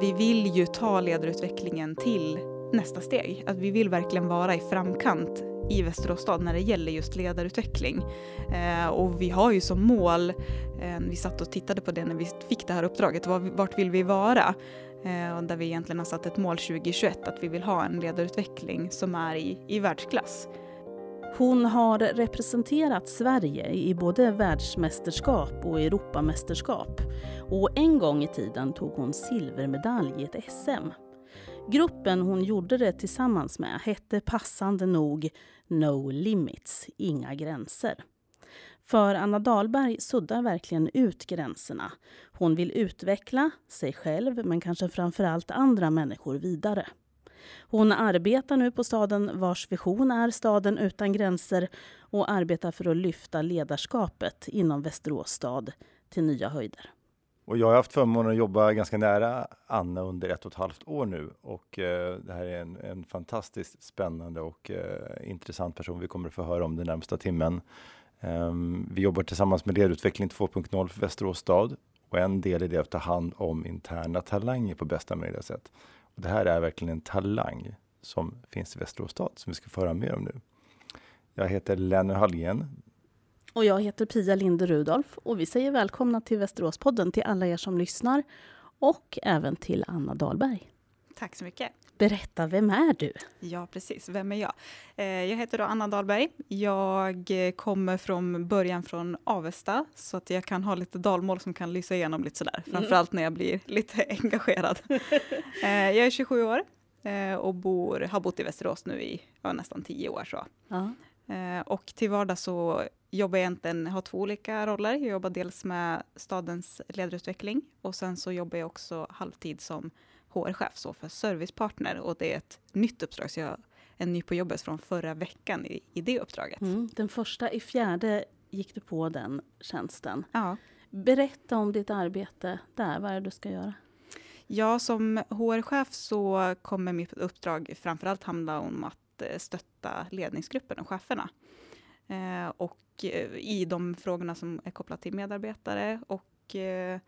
vi vill ju ta ledarutvecklingen till nästa steg. Att vi vill verkligen vara i framkant i Västerås stad när det gäller just ledarutveckling. Eh, och vi har ju som mål, eh, vi satt och tittade på det när vi fick det här uppdraget, var, vart vill vi vara? Eh, och där vi egentligen har satt ett mål 2021 att vi vill ha en ledarutveckling som är i, i världsklass. Hon har representerat Sverige i både världsmästerskap och Europamästerskap. Och en gång i tiden tog hon silvermedalj i ett SM. Gruppen hon gjorde det tillsammans med hette passande nog No Limits, inga gränser. För Anna Dahlberg suddar verkligen ut gränserna. Hon vill utveckla sig själv, men kanske framför allt andra människor vidare. Hon arbetar nu på staden vars vision är staden utan gränser och arbetar för att lyfta ledarskapet inom Västerås stad till nya höjder. Och jag har haft förmånen att jobba ganska nära Anna under ett och ett halvt år nu och eh, det här är en, en fantastiskt spännande och eh, intressant person vi kommer att få höra om den närmsta timmen. Um, vi jobbar tillsammans med Ledutveckling 2.0 för Västerås stad och en del i det är att ta hand om interna talanger på bästa möjliga sätt. Och det här är verkligen en talang som finns i Västerås stad som vi ska få höra mer om nu. Jag heter Lenny Hallgren, och jag heter Pia Linde Rudolf och vi säger välkomna till Västeråspodden till alla er som lyssnar och även till Anna Dahlberg. Tack så mycket. Berätta, vem är du? Ja, precis. Vem är jag? Eh, jag heter då Anna Dahlberg. Jag kommer från början från Avesta, så att jag kan ha lite dalmål som kan lysa igenom lite sådär, mm. framförallt när jag blir lite engagerad. Eh, jag är 27 år eh, och bor, har bott i Västerås nu i ja, nästan 10 år. Så. Ja. Och till vardags så jobbar jag egentligen, har två olika roller. Jag jobbar dels med stadens ledarutveckling och sen så jobbar jag också halvtid som HR-chef så för servicepartner och det är ett nytt uppdrag så jag är ny på jobbet från förra veckan i, i det uppdraget. Mm, den första i fjärde gick du på den tjänsten. Ja. Berätta om ditt arbete där, vad är det du ska göra? Ja, som HR-chef så kommer mitt uppdrag framförallt handla om att eh, stötta ledningsgruppen och cheferna. Eh, och eh, i de frågorna som är kopplat till medarbetare och eh,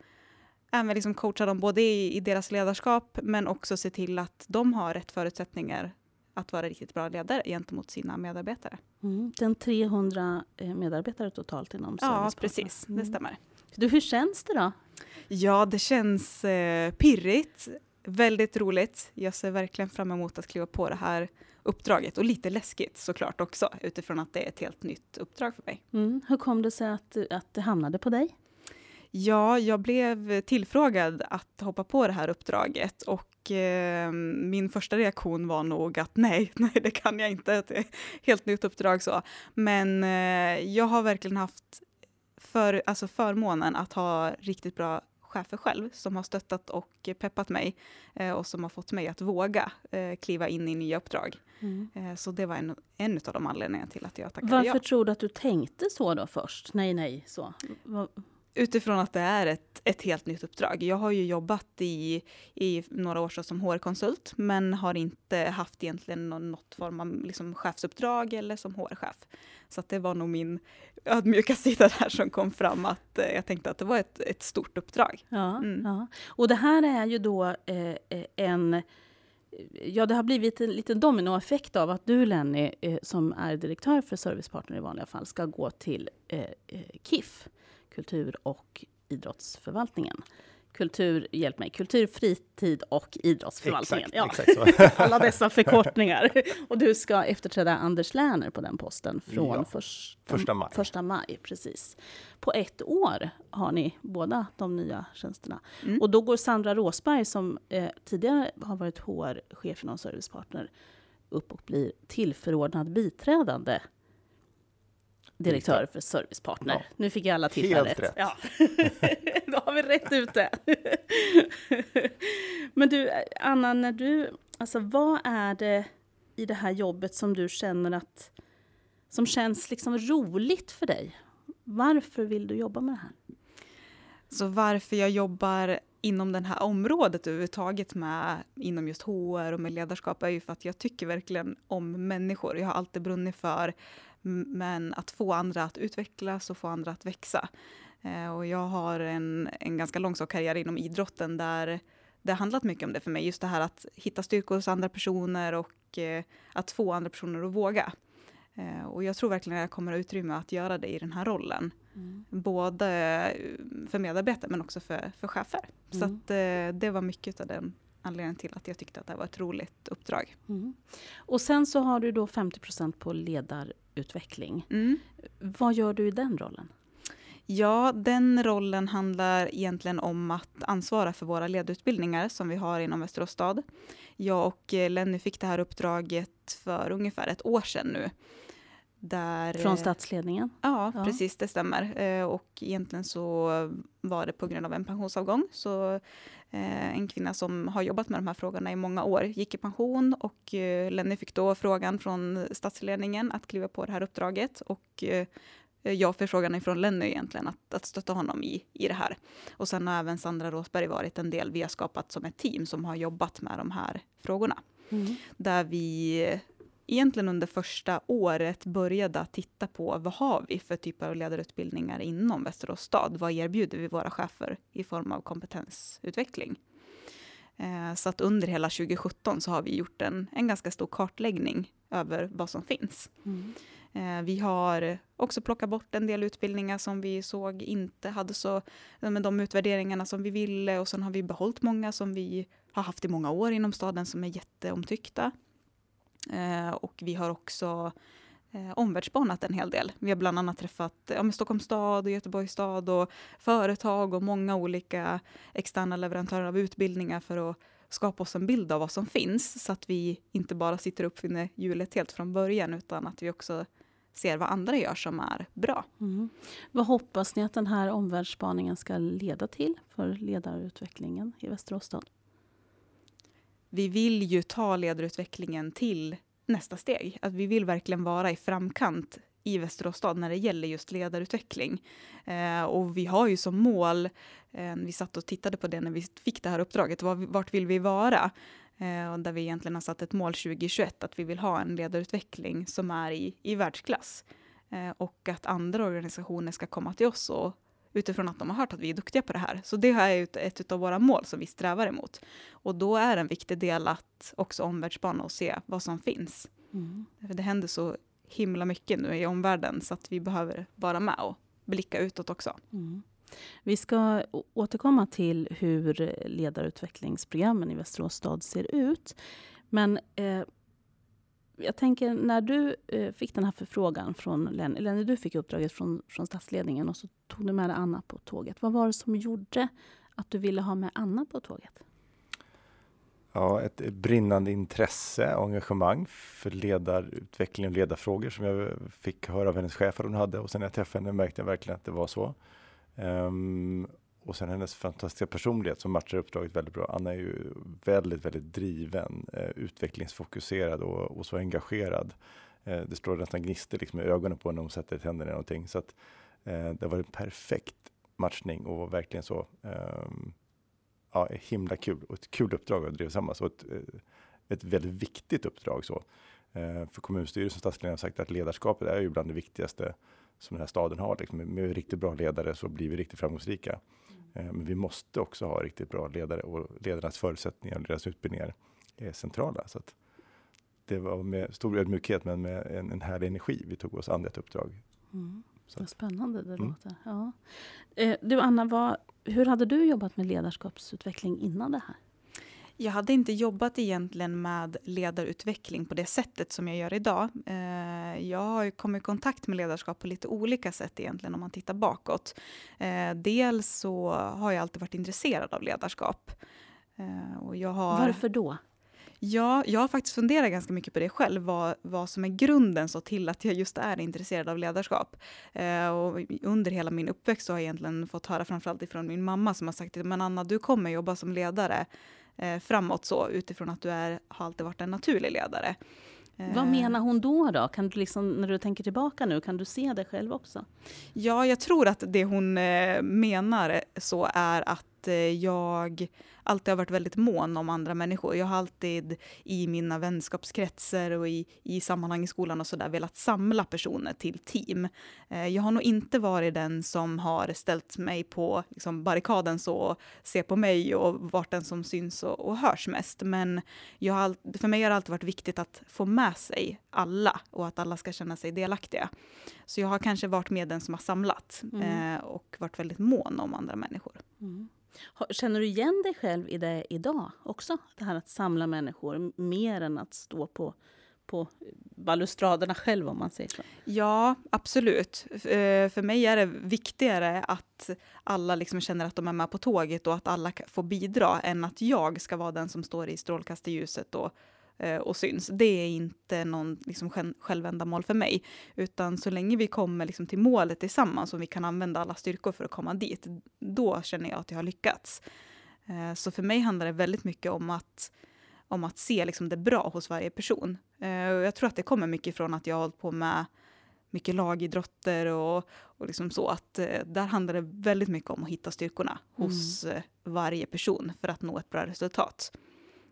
även liksom coacha dem både i, i, deras ledarskap men också se till att de har rätt förutsättningar att vara riktigt bra ledare gentemot sina medarbetare. Mm. Den 300 eh, medarbetare totalt inom Ja, precis. Mm. Det stämmer. Du, hur känns det då? Ja, det känns eh, pirrigt. Väldigt roligt. Jag ser verkligen fram emot att kliva på det här uppdraget och lite läskigt såklart också utifrån att det är ett helt nytt uppdrag för mig. Mm. Hur kom det sig att, att det hamnade på dig? Ja, jag blev tillfrågad att hoppa på det här uppdraget och eh, min första reaktion var nog att nej, nej det kan jag inte, det är ett helt nytt uppdrag så. Men eh, jag har verkligen haft för, alltså förmånen att ha riktigt bra chefer själv som har stöttat och peppat mig eh, och som har fått mig att våga eh, kliva in i nya uppdrag. Mm. Eh, så det var en, en av de anledningarna till att jag tackade Varför ja. Tror du att du tänkte så då först? Nej, nej, så. Utifrån att det är ett, ett helt nytt uppdrag. Jag har ju jobbat i, i några år som HR-konsult, men har inte haft egentligen någon, något form av liksom chefsuppdrag eller som HR-chef. Så det var nog min ödmjuka sida där som kom fram, att eh, jag tänkte att det var ett, ett stort uppdrag. Ja, mm. ja. Och det här är ju då eh, eh en Ja, det har blivit en liten dominoeffekt av att du, Lenny, eh, som är direktör för Servicepartner i vanliga fall, ska gå till eh, eh KIF, Kultur och idrottsförvaltningen kultur, hjälp mig, kultur, fritid och idrottsförvaltningen. Exakt, ja. exakt Alla dessa förkortningar. Och du ska efterträda Anders Lärner på den posten från ja, första, första, maj. första maj. Precis. På ett år har ni båda de nya tjänsterna. Mm. Och då går Sandra Råsberg, som eh, tidigare har varit HR-chef inom Servicepartner, upp och blir tillförordnad biträdande direktör för Servicepartner. Ja. Nu fick jag alla tillfället. Helt rätt. Ja. Då har vi rätt ute. Men du, Anna, när du, alltså, vad är det i det här jobbet som du känner att som känns liksom roligt för dig? Varför vill du jobba med det här? Så varför jag jobbar inom det här området överhuvudtaget med inom just HR och med ledarskap är ju för att jag tycker verkligen om människor. Jag har alltid brunnit för men att få andra att utvecklas och få andra att växa. Eh, och jag har en, en ganska lång karriär inom idrotten där, det har handlat mycket om det för mig. Just det här att hitta styrkor hos andra personer och eh, att få andra personer att våga. Eh, och jag tror verkligen att jag kommer att utrymme att göra det i den här rollen. Mm. Både för medarbetare men också för, för chefer. Mm. Så att, eh, det var mycket av den anledningen till att jag tyckte att det var ett roligt uppdrag. Mm. Och sen så har du då 50% på ledarutveckling. Mm. Vad gör du i den rollen? Ja, den rollen handlar egentligen om att ansvara för våra ledutbildningar som vi har inom Västerås stad. Jag och Lenny fick det här uppdraget för ungefär ett år sedan nu. Där, Från statsledningen? Ja, ja, precis, det stämmer. Eh, och egentligen så var det på grund av en pensionsavgång. Så eh, en kvinna som har jobbat med de här frågorna i många år gick i pension och eh, Lenny fick då frågan från statsledningen att kliva på det här uppdraget. Och jag fick frågan ifrån Lenny egentligen att, att stötta honom i, i det här. Och sen har även Sandra Råsberg varit en del vi har skapat som ett team som har jobbat med de här frågorna. Mm. Där vi egentligen under första året började att titta på vad har vi för typer av ledarutbildningar inom Västerås stad? Vad erbjuder vi våra chefer i form av kompetensutveckling? Eh, så att under hela 2017 så har vi gjort en, en ganska stor kartläggning över vad som finns. Mm. Eh, vi har också plockat bort en del utbildningar som vi såg inte hade så, eh, med de utvärderingarna som vi ville och sen har vi behållit många som vi har haft i många år inom staden som är jätteomtyckta. Eh, och vi har också eh, omvärldsbanat en hel del. Vi har bland annat träffat ja, Stockholms stad och Göteborgs stad och företag och många olika externa leverantörer av utbildningar för att skapa oss en bild av vad som finns så att vi inte bara sitter och uppfinner hjulet helt från början utan att vi också ser vad andra gör som är bra. Mm. Vad hoppas ni att den här omvärldsspaningen ska leda till för ledarutvecklingen i Västerås stad? vi vill ju ta ledarutvecklingen till nästa steg. Att vi vill verkligen vara i framkant i Västerås stad när det gäller just ledarutveckling. Eh, och vi har ju som mål, eh, vi satt och tittade på det när vi fick det här uppdraget, var, vart vill vi vara? Eh, och där vi egentligen har satt ett mål 2021 att vi vill ha en ledarutveckling som är i, i världsklass. Eh, och att andra organisationer ska komma till oss och utifrån att de har hört att vi är duktiga på det här. Så det är ett, ett av våra mål som vi strävar emot. Och då är en viktig del att också omvärldsbana och se vad som finns. Mm. För det händer så himla mycket nu i omvärlden så att vi behöver vara med och blicka utåt också. Mm. Vi ska återkomma till hur ledarutvecklingsprogrammen i Västerås stad ser ut. Men eh, jag tänker när du eh, fick den här förfrågan från Lenny, eller när du fick uppdraget från, från statsledningen och så tog du med dig Anna på tåget. Vad var det som gjorde att du ville ha med Anna på tåget? Ja, ett brinnande intresse och engagemang för ledarutveckling och ledarfrågor som jag fick höra av hennes chef att hon hade och sen när jag träffade henne märkte jag verkligen att det var så. Um, och sen hennes fantastiska personlighet som matchar uppdraget väldigt bra. Anna är ju väldigt, väldigt driven, eh, utvecklingsfokuserad och, och så engagerad. Eh, det står nästan gnistor liksom i ögonen på när hon sätter tänderna i någonting. Så att, eh, det var en perfekt matchning och verkligen så. Ehm, ja, himla kul och ett kul uppdrag att driva tillsammans och ett, eh, ett väldigt viktigt uppdrag så. Eh, för kommunstyrelsen och stadsledningen har sagt att ledarskapet är ju bland det viktigaste som den här staden har. Liksom, med riktigt bra ledare så blir vi riktigt framgångsrika. Eh, men vi måste också ha riktigt bra ledare och ledarnas förutsättningar och deras utbildningar är centrala. Så det var med stor ödmjukhet men med en, en härlig energi vi tog oss an det uppdrag. Mm. Vad spännande det mm. låter. Ja. Eh, du Anna, vad, hur hade du jobbat med ledarskapsutveckling innan det här? Jag hade inte jobbat egentligen med ledarutveckling på det sättet som jag gör idag. Eh, jag har kommit i kontakt med ledarskap på lite olika sätt egentligen om man tittar bakåt. Eh, dels så har jag alltid varit intresserad av ledarskap. Eh, och jag har... Varför då? Ja, jag har faktiskt funderat ganska mycket på det själv, vad, vad som är grunden så till att jag just är intresserad av ledarskap. Eh, och under hela min uppväxt så har jag egentligen fått höra framförallt ifrån min mamma som har sagt men Anna, du kommer jobba som ledare eh, framåt så utifrån att du är, har alltid varit en naturlig ledare. Vad eh. menar hon då? då? Kan du liksom, när du tänker tillbaka nu, kan du se det själv också? Ja, jag tror att det hon eh, menar så är att eh, jag alltid har varit väldigt mån om andra människor. Jag har alltid i mina vänskapskretsar och i, i sammanhang i skolan och sådär velat samla personer till team. Eh, jag har nog inte varit den som har ställt mig på liksom, barrikaden så och ser på mig och varit den som syns och, och hörs mest. Men jag har, för mig har det alltid varit viktigt att få med sig alla och att alla ska känna sig delaktiga. Så jag har kanske varit med den som har samlat mm. eh, och varit väldigt mån om andra människor. Mm. Känner du igen dig själv i det idag också? Det här att samla människor mer än att stå på på balustraderna själv om man säger så? Ja, absolut. Eh, för mig är det viktigare att alla liksom känner att de är med på tåget och att alla får bidra än att jag ska vara den som står i strålkastarljuset och och syns. Det är inte någon liksom, självändamål för mig. Utan så länge vi kommer liksom, till målet tillsammans och vi kan använda alla styrkor för att komma dit, då känner jag att jag har lyckats. Eh, så för mig handlar det väldigt mycket om att, om att se liksom, det bra hos varje person. Eh, jag tror att det kommer mycket från att jag har hållit på med mycket lagidrotter och, och liksom så. att Där handlar det väldigt mycket om att hitta styrkorna mm. hos varje person för att nå ett bra resultat.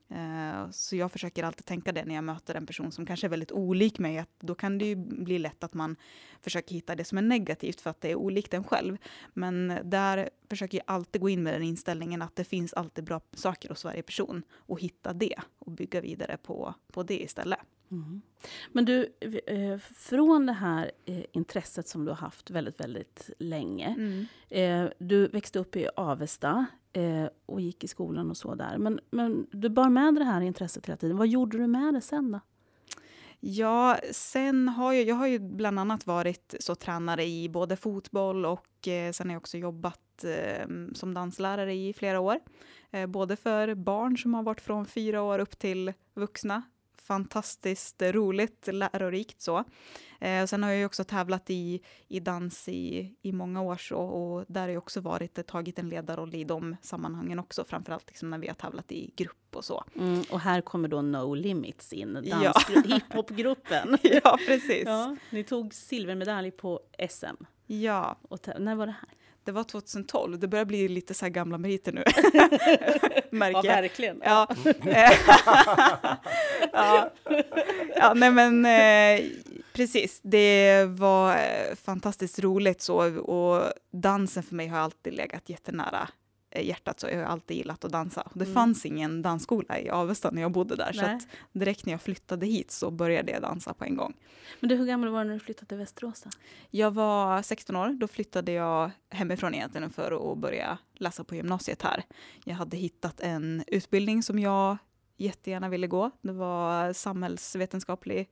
Eh, så jag försöker alltid tänka det när jag möter en person som kanske är väldigt olik mig. Att då kan det ju bli lätt att man försöker hitta det som är negativt för att det är olikt en själv. Men där försöker jag alltid gå in med den inställningen att det finns alltid bra saker hos varje person och hitta det och bygga vidare på, på det istället. Mm. Men du, eh, från det här eh, intresset som du har haft väldigt, väldigt länge. Mm. Du växte upp i Avesta Eh, och gick i skolan och så där. Men, men du bar med det här intresset hela tiden. Vad gjorde du med det sen då? Ja, sen har jag, jag har ju bland annat varit så tränare i både fotboll och eh, sen har jag också jobbat eh, som danslärare i flera år. Eh, både för barn som har varit från fyra år upp till vuxna fantastiskt roligt, lärorikt så. Eh, sen har jag också tävlat i, i dans i, i många år så, och där har jag också varit, tagit en ledarroll i de sammanhangen också, framförallt liksom när vi har tävlat i grupp och så. Mm, och här kommer då No Limits in, dans, ja. hiphopgruppen. ja, precis. Ja, ni tog silvermedalj på SM. Ja. Och när var det här? Det var 2012. Det börjar bli lite så här gamla meriter nu. Märker ja, verkligen. Ja. ja. ja, nej men eh, precis. Det var eh, fantastiskt roligt så och dansen för mig har alltid legat jättenära hjärtat så jag har alltid gillat att dansa. Det mm. fanns ingen dansskola i Avesta när jag bodde där. Nej. Så direkt när jag flyttade hit så började jag dansa på en gång. Men du, hur gammal var du när du flyttade till Västerås? Då? Jag var 16 år. Då flyttade jag hemifrån egentligen för att börja läsa på gymnasiet här. Jag hade hittat en utbildning som jag jättegärna ville gå. Det var samhällsvetenskaplig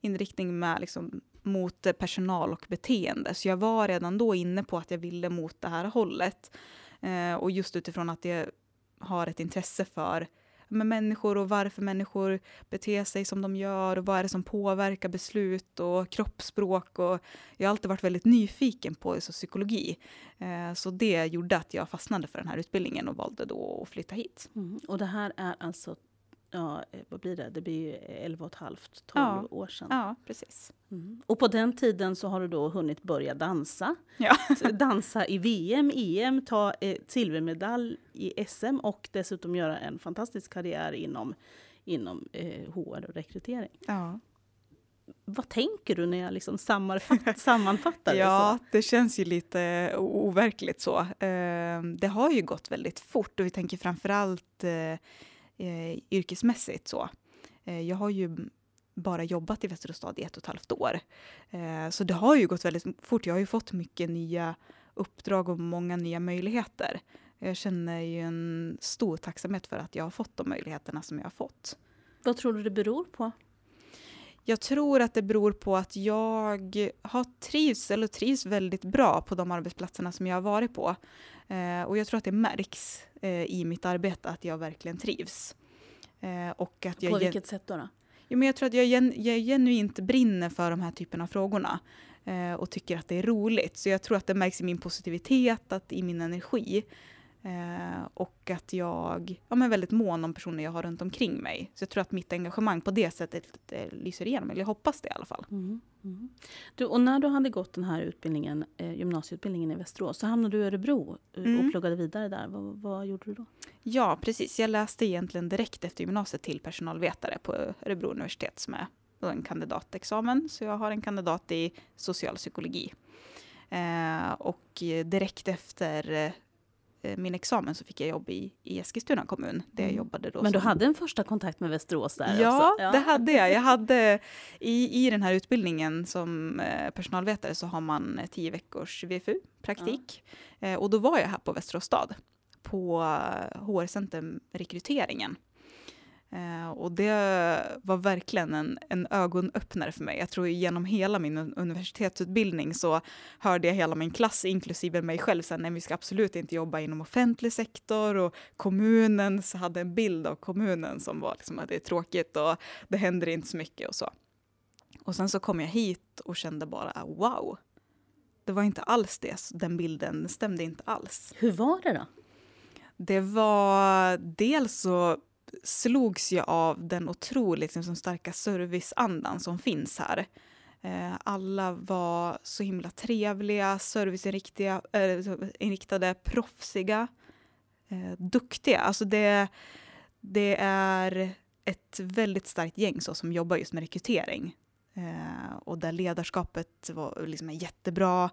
inriktning med liksom mot personal och beteende. Så jag var redan då inne på att jag ville mot det här hållet. Eh, och just utifrån att det har ett intresse för med människor och varför människor beter sig som de gör och vad är det som påverkar beslut och kroppsspråk. Och jag har alltid varit väldigt nyfiken på psykologi. Eh, så det gjorde att jag fastnade för den här utbildningen och valde då att flytta hit. Mm. Och det här är alltså ja, eh, vad blir det? Det blir 11 och ett halvt, 12 ja. år sedan. Ja, precis. Mm. Och på den tiden så har du då hunnit börja dansa. Ja. dansa i VM, EM, ta eh, silvermedalj i SM och dessutom göra en fantastisk karriär inom, inom eh, HR och rekrytering. Ja. Vad tänker du när jag liksom sammanfattar det? ja, det känns ju lite overkligt så. Eh, det har ju gått väldigt fort och vi tänker framförallt eh, eh, yrkesmässigt. Så. Eh, jag har ju bara jobbat i Västerås stad i ett och ett halvt år. Eh, så det har ju gått väldigt fort. Jag har ju fått mycket nya uppdrag och många nya möjligheter. Jag känner ju en stor tacksamhet för att jag har fått de möjligheterna som jag har fått. Vad tror du det beror på? Jag tror att det beror på att jag har trivs, eller trivs väldigt bra på de arbetsplatserna som jag har varit på. Eh, och jag tror att det märks eh, i mitt arbete att jag verkligen trivs. Eh, och att jag på vilket sätt då? då? Jo, men jag tror att jag, gen, jag genuint brinner för de här typerna av frågorna eh, och tycker att det är roligt. Så jag tror att det märks i min positivitet, att i min energi. Eh, och att jag ja, men väldigt mån om personer jag har runt omkring mig. Så jag tror att mitt engagemang på det sättet eh, lyser igenom, eller jag hoppas det i alla fall. Mm, mm. Du, och när du hade gått den här utbildningen, eh, gymnasieutbildningen i Västerås så hamnade du i Örebro eh, mm. och pluggade vidare där. Vad, vad, gjorde du då? Ja, precis. Jag läste egentligen direkt efter gymnasiet till personalvetare på Örebro universitet som är en kandidatexamen. Så jag har en kandidat i socialpsykologi. Eh, och direkt efter Eh, min examen så fick jag jobb i, i Eskilstuna kommun. Där jag mm. jobbade då Men du som... hade en första kontakt med Västerås där ja? Ja, det hade jag. jag hade, i, I den här utbildningen som eh, personalvetare så har man tio veckors VFU-praktik. Ja. Eh, och då var jag här på Västerås stad på HR-center rekryteringen. Eh, och det var verkligen en, en ögonöppnare för mig. Jag tror genom hela min universitetsutbildning så hörde jag hela min klass, inklusive mig själv, sen nej, vi ska absolut inte jobba inom offentlig sektor och kommunen så hade en bild av kommunen som var liksom att det är tråkigt och det händer inte så mycket och så. Och sen så kom jag hit och kände bara wow, det var inte alls det, den bilden stämde inte alls. Hur var det då? Det var dels så slogs jag av den otroligt liksom, starka serviceandan som finns här. Eh, alla var så himla trevliga, serviceinriktade, eh, proffsiga, eh, duktiga. Alltså det, det är ett väldigt starkt gäng så, som jobbar just med rekrytering. Eh, och där ledarskapet var liksom jättebra.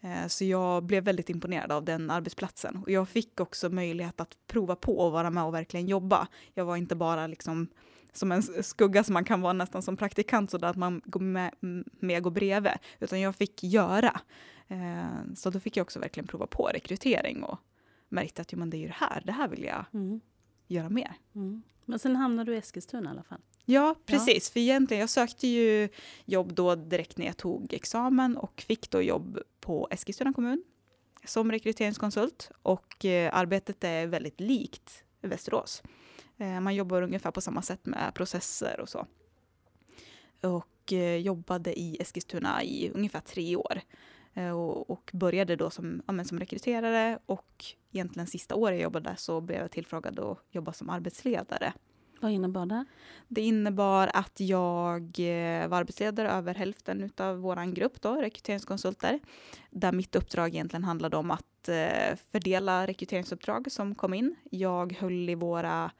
Eh, så jag blev väldigt imponerad av den arbetsplatsen. Och jag fick också möjlighet att prova på att vara med och verkligen jobba. Jag var inte bara liksom som en skugga som man kan vara nästan som praktikant, så att man går med, med går bredvid, utan jag fick göra. Eh, så då fick jag också verkligen prova på rekrytering och märkte att jo, men det är ju det här, det här vill jag mm. göra mer. Mm. Men sen hamnade du i Eskilstuna i alla fall? Ja, precis. Ja. För egentligen, jag sökte ju jobb då direkt när jag tog examen och fick då jobb på Eskilstuna kommun som rekryteringskonsult. Och eh, arbetet är väldigt likt Västerås. Eh, man jobbar ungefär på samma sätt med processer och så. Och eh, jobbade i Eskilstuna i ungefär tre år. Eh, och, och, började då som, ja, som rekryterare och egentligen sista året jag jobbade så blev jag tillfrågad att jobba som arbetsledare vad innebar det? Det innebar att jag eh, var arbetsledare över hälften av vår grupp, då, rekryteringskonsulter. Där mitt uppdrag egentligen handlade om att eh, fördela rekryteringsuppdrag som kom in. Jag höll i våra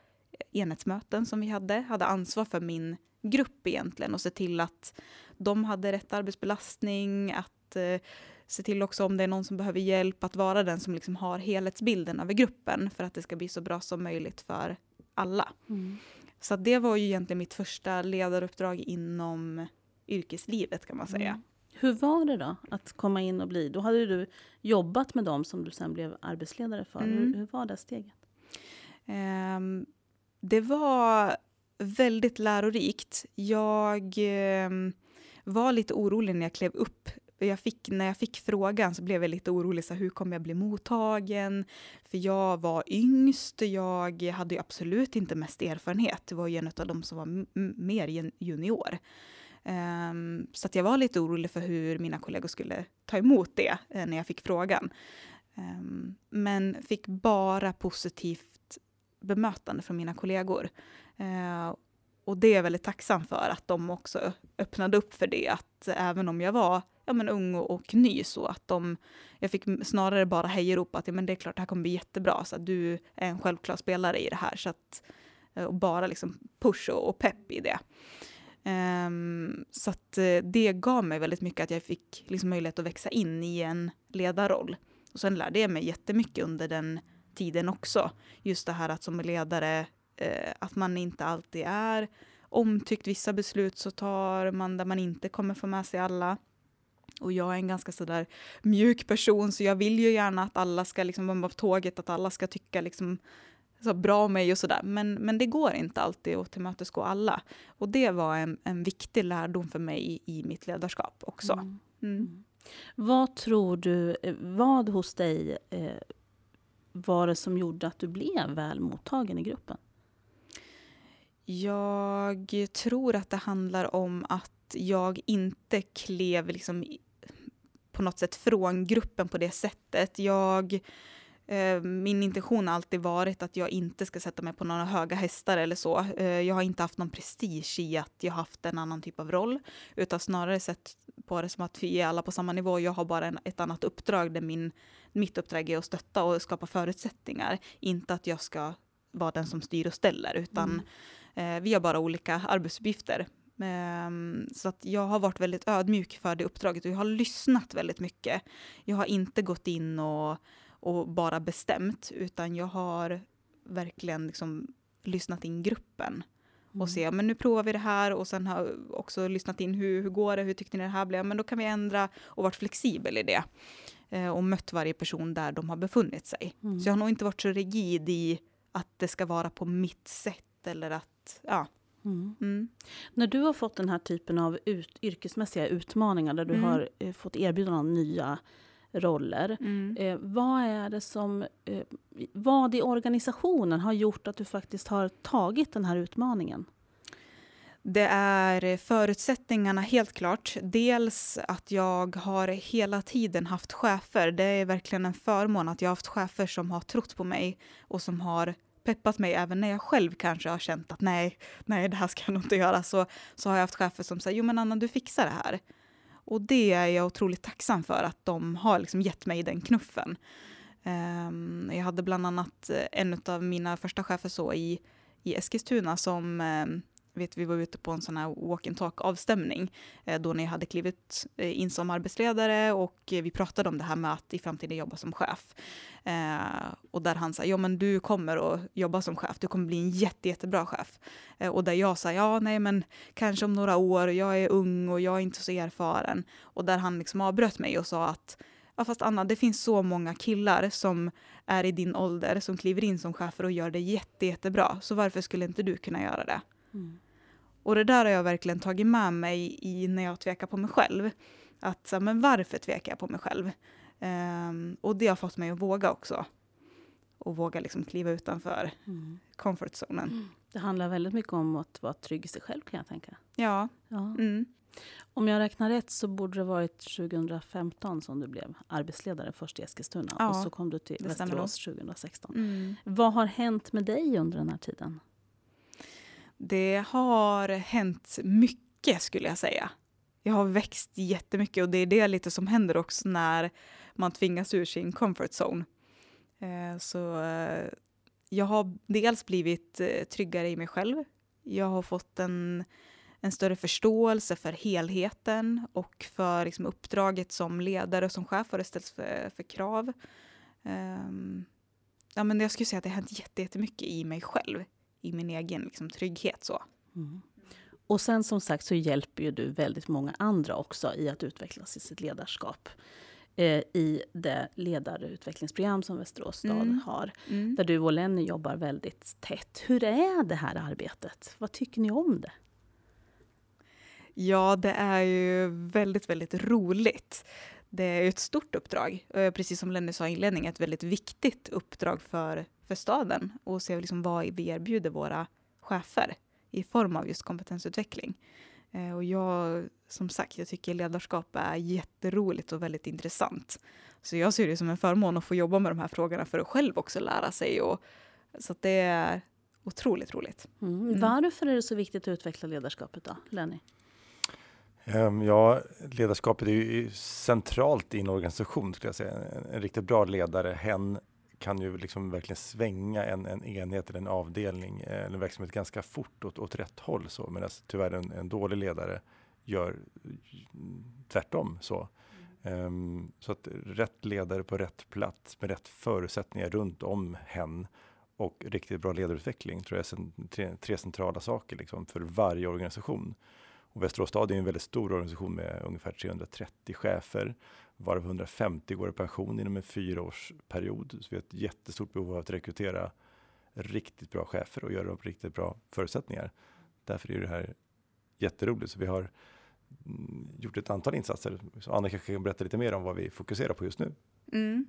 enhetsmöten som vi hade, hade ansvar för min grupp egentligen och se till att de hade rätt arbetsbelastning, att eh, se till också om det är någon som behöver hjälp, att vara den som liksom har helhetsbilden över gruppen för att det ska bli så bra som möjligt för alla. Mm. Så det var ju egentligen mitt första ledaruppdrag inom yrkeslivet kan man säga. Mm. Hur var det då att komma in och bli, då hade du jobbat med dem som du sen blev arbetsledare för. Mm. Hur, hur, var det steget? Um, det var väldigt lärorikt. Jag um, var lite orolig när jag klev upp jag fick, när jag fick frågan så blev jag lite orolig, så hur kommer jag bli mottagen? För jag var yngst, jag hade ju absolut inte mest erfarenhet. Det var ju en av de som var mer junior. Um, så att jag var lite orolig för hur mina kollegor skulle ta emot det eh, när jag fick frågan. Um, men fick bara positivt bemötande från mina kollegor. Uh, och det är jag väldigt tacksam för, att de också öppnade upp för det. Att även om jag var ja, men ung och, och ny så att de, jag fick snarare bara hejarop att ja, men det är klart det här kommer bli jättebra, så att du är en självklar spelare i det här. Så att, eh, och bara liksom push och, och pepp i det. Um, så att eh, det gav mig väldigt mycket att jag fick liksom möjlighet att växa in i en ledarroll. Och sen lärde jag mig jättemycket under den tiden också. Just det här att som ledare, eh, att man inte alltid är omtyckt. Vissa beslut så tar man där man inte kommer få med sig alla. Och jag är en ganska sådär mjuk person så jag vill ju gärna att alla ska liksom vara på tåget, att alla ska tycka liksom så bra om mig och sådär. Men, men det går inte alltid att tillmötesgå alla. Och det var en, en viktig lärdom för mig i, i mitt ledarskap också. Mm. Mm. mm. Vad tror du, vad hos dig eh, var det som gjorde att du blev väl mottagen i gruppen? Jag tror att det handlar om att jag inte klev liksom på något sätt från gruppen på det sättet. Jag, eh, min intention har alltid varit att jag inte ska sätta mig på några höga hästar eller så. Eh, jag har inte haft någon prestige i att jag haft en annan typ av roll, utan snarare sett på det som att vi är alla på samma nivå. Jag har bara en, ett annat uppdrag där min, mitt uppdrag är att stötta och skapa förutsättningar, inte att jag ska vara den som styr och ställer, utan mm. eh, vi har bara olika arbetsuppgifter. Um, så att jag har varit väldigt ödmjuk för det uppdraget och jag har lyssnat väldigt mycket. Jag har inte gått in och, och bara bestämt, utan jag har verkligen liksom lyssnat in gruppen mm. och se, men nu provar vi det här och sen har också lyssnat in hur, hur går det, hur tyckte ni det här blev, men då kan vi ändra och varit flexibel i det eh, och mött varje person där de har befunnit sig. Mm. Så jag har nog inte varit så rigid i att det ska vara på mitt sätt eller att, ja. Mm. Mm. När du har fått den här typen av ut, yrkesmässiga utmaningar där du mm. har eh, fått erbjudanden om nya roller. Mm. Eh, vad är det som, eh, vad i organisationen har gjort att du faktiskt har tagit den här utmaningen? Det är förutsättningarna helt klart. Dels att jag har hela tiden haft chefer. Det är verkligen en förmån att jag har haft chefer som har trott på mig och som har peppat mig även när jag själv kanske har känt att nej, nej, det här ska jag nog inte göra. Så, så har jag haft chefer som säger, jo men Anna, du fixar det här. Och det är jag otroligt tacksam för, att de har liksom gett mig den knuffen. Um, jag hade bland annat eh, en av mina första chefer så i, i Eskilstuna som um, vet, vi var ute på en sån här walk and talk avstämning eh, då när jag hade klivit eh, in som arbetsledare och vi pratade om det här med att i framtiden jobba som chef. Eh, och där han sa, ja men du kommer att jobba som chef, du kommer bli en jätte, jättebra chef. Eh, och där jag sa, ja nej men kanske om några år, jag är ung och jag är inte så erfaren. Och där han liksom avbröt mig och sa att Ja, fast Anna, det finns så många killar som är i din ålder som kliver in som chefer och gör det jätte, jättebra. Så varför skulle inte du kunna göra det? Mm. Och det där har jag verkligen tagit med mig i när jag tvekar på mig själv. Att, så, men varför tvekar jag på mig själv? Um, och det har fått mig att våga också. Och våga liksom kliva utanför mm. comfort zonen. Mm. Det handlar väldigt mycket om att vara trygg i sig själv kan jag tänka. Ja. ja. Mm. Om jag räknar rätt så borde det varit 2015 som du blev arbetsledare först i Eskilstuna. Ja, och så kom du till Västerås 2016. Mm. Vad har hänt med dig under den här tiden? Det har hänt mycket skulle jag säga. Jag har växt jättemycket och det är det lite som händer också när man tvingas ur sin comfort zone. Eh, så eh, jag har dels blivit eh, tryggare i mig själv. Jag har fått en, en större förståelse för helheten och för liksom, uppdraget som ledare och som chef vad det ställs för, för krav. Um, ja, men jag skulle säga att det har hänt jättemycket i mig själv i min egen liksom, trygghet. Så. Mm. Och sen som sagt så hjälper ju du väldigt många andra också i att utvecklas i sitt ledarskap eh, i det ledarutvecklingsprogram som Västerås stad mm. har. Mm. Där du och Lenny jobbar väldigt tätt. Hur är det här arbetet? Vad tycker ni om det? Ja, det är ju väldigt, väldigt roligt. Det är ett stort uppdrag, eh, precis som Lenny sa i inledningen, ett väldigt viktigt uppdrag för för staden och se liksom vad vi erbjuder våra chefer i form av just kompetensutveckling. Eh, och jag, som sagt, jag tycker ledarskap är jätteroligt och väldigt intressant. Så jag ser det som en förmån att få jobba med de här frågorna för att själv också lära sig. Och, så det är otroligt roligt. Mm. Mm. Varför är det så viktigt att utveckla ledarskapet då, Lenny? Um, ja, ledarskapet är ju centralt i en organisation, skulle jag säga. En, en riktigt bra ledare, hen kan ju liksom verkligen svänga en, en enhet eller en avdelning eh, eller en verksamhet ganska fort åt, åt rätt håll. Så, medan tyvärr en, en dålig ledare gör tvärtom. Så. Um, så att rätt ledare på rätt plats med rätt förutsättningar runt om hen och riktigt bra ledarutveckling tror jag är tre, tre centrala saker liksom, för varje organisation. Och Västerås stad är en väldigt stor organisation med ungefär 330 chefer varav 150 går i pension inom en fyraårsperiod. Så vi har ett jättestort behov av att rekrytera riktigt bra chefer och göra dem riktigt bra förutsättningar. Därför är det här jätteroligt. Så vi har mm, gjort ett antal insatser. Så Anna kanske kan berätta lite mer om vad vi fokuserar på just nu. Mm,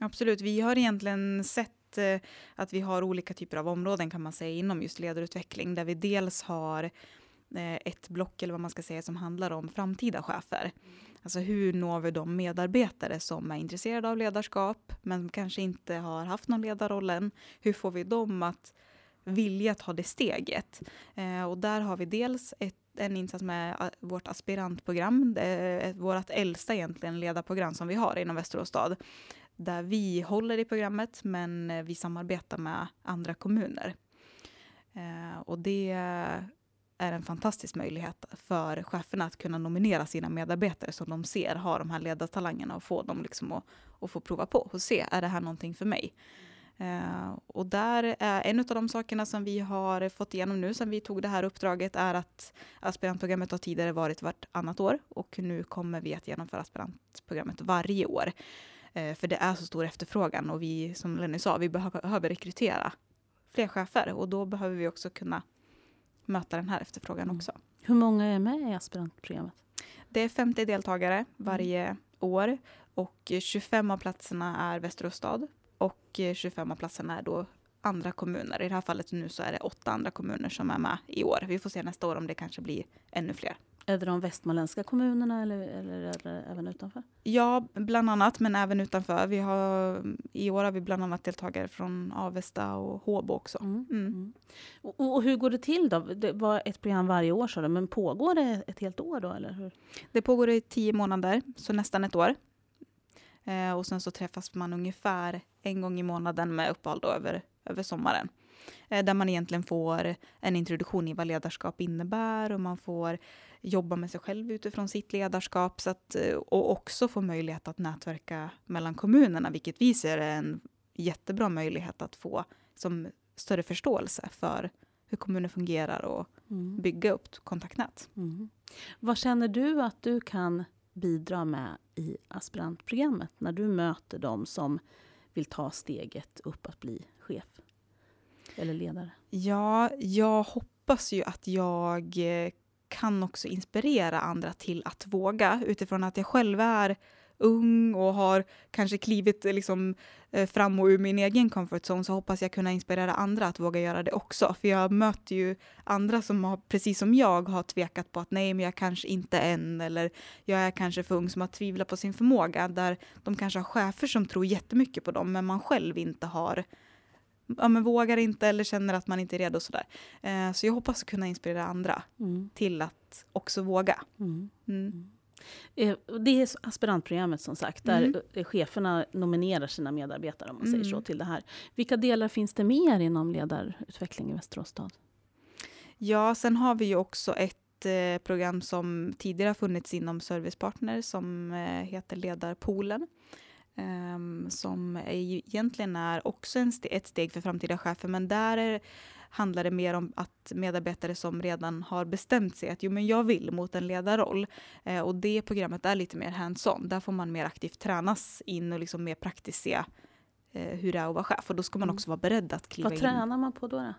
absolut, vi har egentligen sett eh, att vi har olika typer av områden kan man säga inom just ledarutveckling där vi dels har eh, Eh, ett block eller vad man ska säga som handlar om framtida chefer. Alltså hur når vi de medarbetare som är intresserade av ledarskap men kanske inte har haft någon ledarroll än? Hur får vi dem att vilja ta det steget? Eh, och där har vi dels ett, en insats med eh, vårt aspirantprogram, vårt äldsta egentligen ledarprogram som vi har inom Västerås stad där vi håller i programmet men vi samarbetar med andra kommuner. Och det är en fantastisk möjlighet för cheferna att kunna nominera sina medarbetare som de ser har de här ledartalangerna och få dem liksom att, att få prova på och se, är det här någonting för mig? Uh, och där är en av de sakerna som vi har fått igenom nu sen vi tog det här uppdraget är att aspirantprogrammet har tidigare varit vartannat år och nu kommer vi att genomföra aspirantprogrammet varje år. Uh, för det är så stor efterfrågan och vi, som Lenny sa, vi behöver rekrytera fler chefer och då behöver vi också kunna möta den här efterfrågan mm. också. Hur många är med i aspirantprogrammet? Det är 50 deltagare varje mm. år och 25 av platserna är Västerås stad och 25 av platserna är då andra kommuner. I det här fallet nu så är det åtta andra kommuner som är med i år. Vi får se nästa år om det kanske blir ännu fler. Är det de västmanländska kommunerna eller, eller det även utanför? Ja, bland annat, men även utanför. Vi har, I år har vi bland annat deltagare från Avesta och Håbo också. Mm. Mm. Mm. Och, och, hur går det till då? Det var ett program varje år, så men pågår det ett helt år då? Eller hur? Det pågår i tio månader, så nästan ett år. Eh, och sen så träffas man ungefär en gång i månaden med uppehåll över, över sommaren. Eh, där man egentligen får en introduktion i vad ledarskap innebär och man får jobba med sig själv utifrån sitt ledarskap så att, eh, och också få möjlighet att nätverka mellan kommunerna, vilket vi ser är en jättebra möjlighet att få som större förståelse för hur kommuner fungerar och mm. bygga upp kontaktnät. Mm. Vad känner du att du kan bidra med i aspirantprogrammet när du möter dem som vill ta steget upp att bli chef eller ledare? Ja, jag hoppas ju att jag eh, kan också inspirera andra till att våga utifrån att jag själv är ung och har kanske klivit eh, liksom, eh, fram och ur min egen comfort zone så hoppas jag kunna inspirera andra att våga göra det också. För jag möter ju andra som har, precis som jag har tvekat på att nej, men jag kanske inte än eller jag är kanske för ung som har tvivlat på sin förmåga där de kanske har chefer som tror jättemycket på dem men man själv inte har ja, men vågar inte eller känner att man inte är redo. Sådär. Eh, så jag hoppas kunna inspirera andra mm. till att också våga. Mm. Mm. mm. Eh, det är aspirantprogrammet som sagt, där mm. Eh, cheferna nominerar sina medarbetare om man säger så mm. till det här. Vilka delar finns det mer inom ledarutveckling i Västerås stad? Ja, sen har vi ju också ett eh, program som tidigare har funnits inom Servicepartner som heter Ledarpoolen. Um, som egentligen är också en st ett steg för framtida chefer, men där är, handlar det mer om att medarbetare som redan har bestämt sig att jo, men jag vill mot en ledarroll. Eh, och det programmet är lite mer hands-on. Där får man mer aktivt tränas in och liksom mer praktiskt se eh, hur det är att vara chef. Och då ska man mm. också vara beredd att kliva in. Vad tränar man på då? då?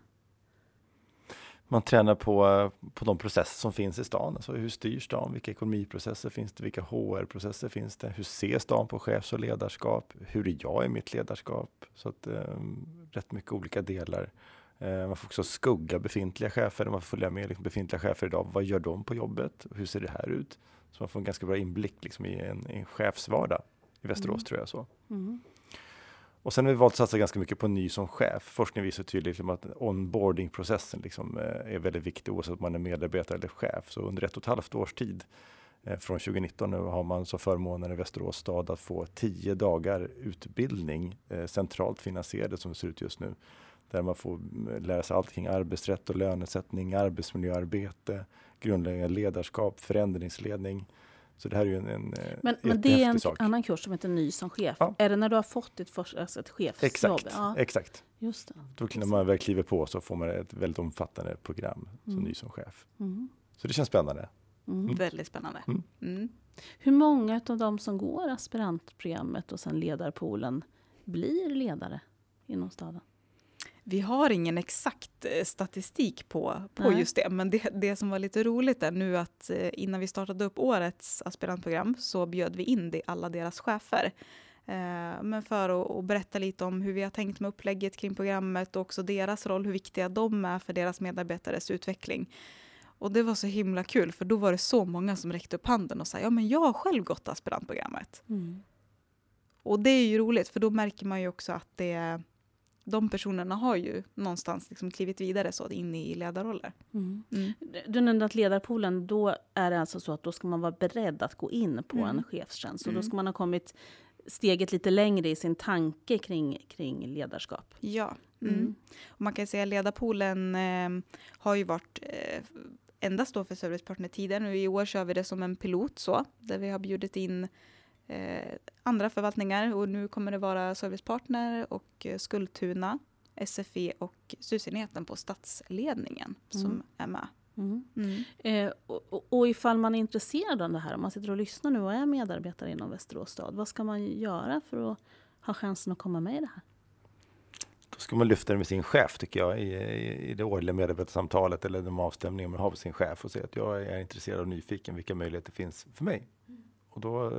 Man tränar på, på de processer som finns i stan. Alltså hur styrs stan? Vilka ekonomiprocesser finns det? Vilka HR-processer finns det? Hur ser stan på chefs och ledarskap? Hur är jag i mitt ledarskap? Så att, eh, rätt mycket olika delar. Eh, man får också skugga befintliga chefer. Man får följa med liksom befintliga chefer idag. Vad gör de på jobbet? Hur ser det här ut? Så man får en ganska bra inblick liksom i en, en chefsvardag i Västerås mm. tror jag. så. Mm. Och sen har vi valt att satsa ganska mycket på ny som chef. Forskning visar tydligt liksom att onboardingprocessen liksom eh, är väldigt viktig oavsett om man är medarbetare eller chef. Så under ett och ett halvt års tid eh, från 2019 nu har man så förmånen i Västerås stad att få tio dagar utbildning eh, centralt finansierade som det ser ut just nu. Där man får mm, lära sig allt kring arbetsrätt och lönesättning, arbetsmiljöarbete, grundläggande ledarskap, förändringsledning. Så det här är ju en, en eh, Men, men det är en sak. annan kurs som heter Ny som chef. Ja. Är det när du har fått ett, för, alltså ett chefsjobb? Exakt. Ja. exakt. Just det. Då när man väl kliver på så får man ett väldigt omfattande program som mm. ny som chef. Mm. Så det känns spännande. Mm. mm. Väldigt spännande. Mm. Mm. Hur många av de som går aspirantprogrammet och sen ledarpoolen blir ledare inom staden? Vi har ingen exakt eh, statistik på, på just det, men det, det som var lite roligt är nu att eh, innan vi startade upp årets aspirantprogram så bjöd vi in det, alla deras chefer. Eh, men för att, att, berätta lite om hur vi har tänkt med upplägget kring programmet och också deras roll, hur viktiga de är för deras medarbetares utveckling. Och det var så himla kul för då var det så många som räckte upp handen och sa ja men jag har själv gått aspirantprogrammet. Mm. Och det är ju roligt för då märker man ju också att det de personerna har ju någonstans liksom klivit vidare så in i ledarroller. Mm. Mm. Du nämnde att ledarpoolen, då är det alltså så att då ska man vara beredd att gå in på mm. en chefstjänst. Och då mm. ska man ha kommit steget lite längre i sin tanke kring, kring ledarskap. Ja, mm. Mm. Man kan säga att ledarpoolen eh, har ju varit eh, endast då för servicepartner tidigare. I år kör vi det som en pilot så, där vi har bjudit in eh, andra förvaltningar och nu kommer det vara servicepartner och eh, Skultuna, SFE och SUS-enheten på statsledningen mm. som är med. Mm. Mm. Eh, och, och ifall man är intresserad av det här, om man sitter och lyssnar nu och är medarbetare inom Västerås stad, vad ska man göra för att ha chansen att komma med i det här? Då ska man lyfta det med sin chef tycker jag i, i, i det årliga medarbetarsamtalet eller de avstämningar man har med sin chef och säga att jag är intresserad och nyfiken vilka möjligheter finns för mig. Och då